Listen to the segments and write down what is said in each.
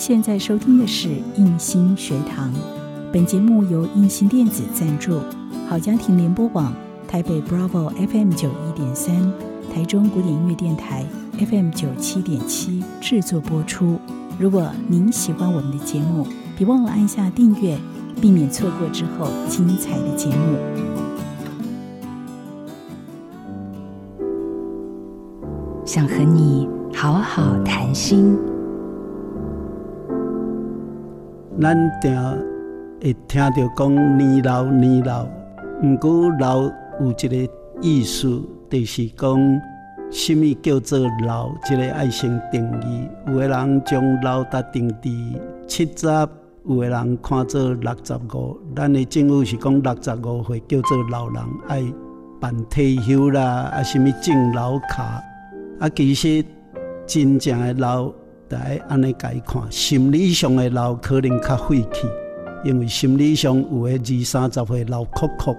现在收听的是印心学堂，本节目由印心电子赞助，好家庭联播网台北 Bravo FM 九一点三，台中古典音乐电台 FM 九七点七制作播出。如果您喜欢我们的节目，别忘了按下订阅，避免错过之后精彩的节目。想和你好好谈心。咱定会听到讲年老年老，毋过老有一个意思，就是讲什么叫做老，这个爱先定义。有的人将老达定伫七十，有的人看做六十五。咱的政府是讲六十五岁叫做老人，爱办退休啦，啊什么敬老卡。啊，其实真正的老。来安尼改看，心理上的老可能较废气，因为心理上有的二三十岁老哭哭，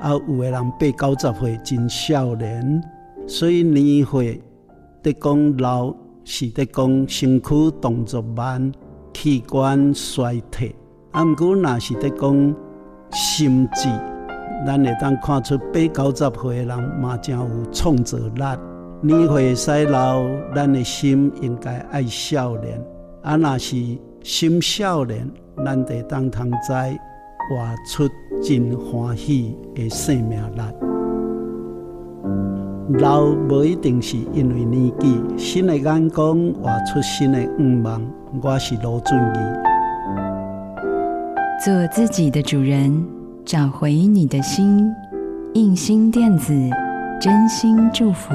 啊有的人八九十岁真少年，所以年岁得讲老是得讲身躯动作慢，器官衰退，啊毋过若是得讲心智，咱会当看出八九十岁的人嘛真有创造力。年岁使老，咱的心应该爱少年。啊，若是心少年，咱得当通在活出真欢喜的生命力。老无一定是因为年纪，新的眼光活出新的愿望。我是罗俊义，做自己的主人，找回你的心。印心电子，真心祝福。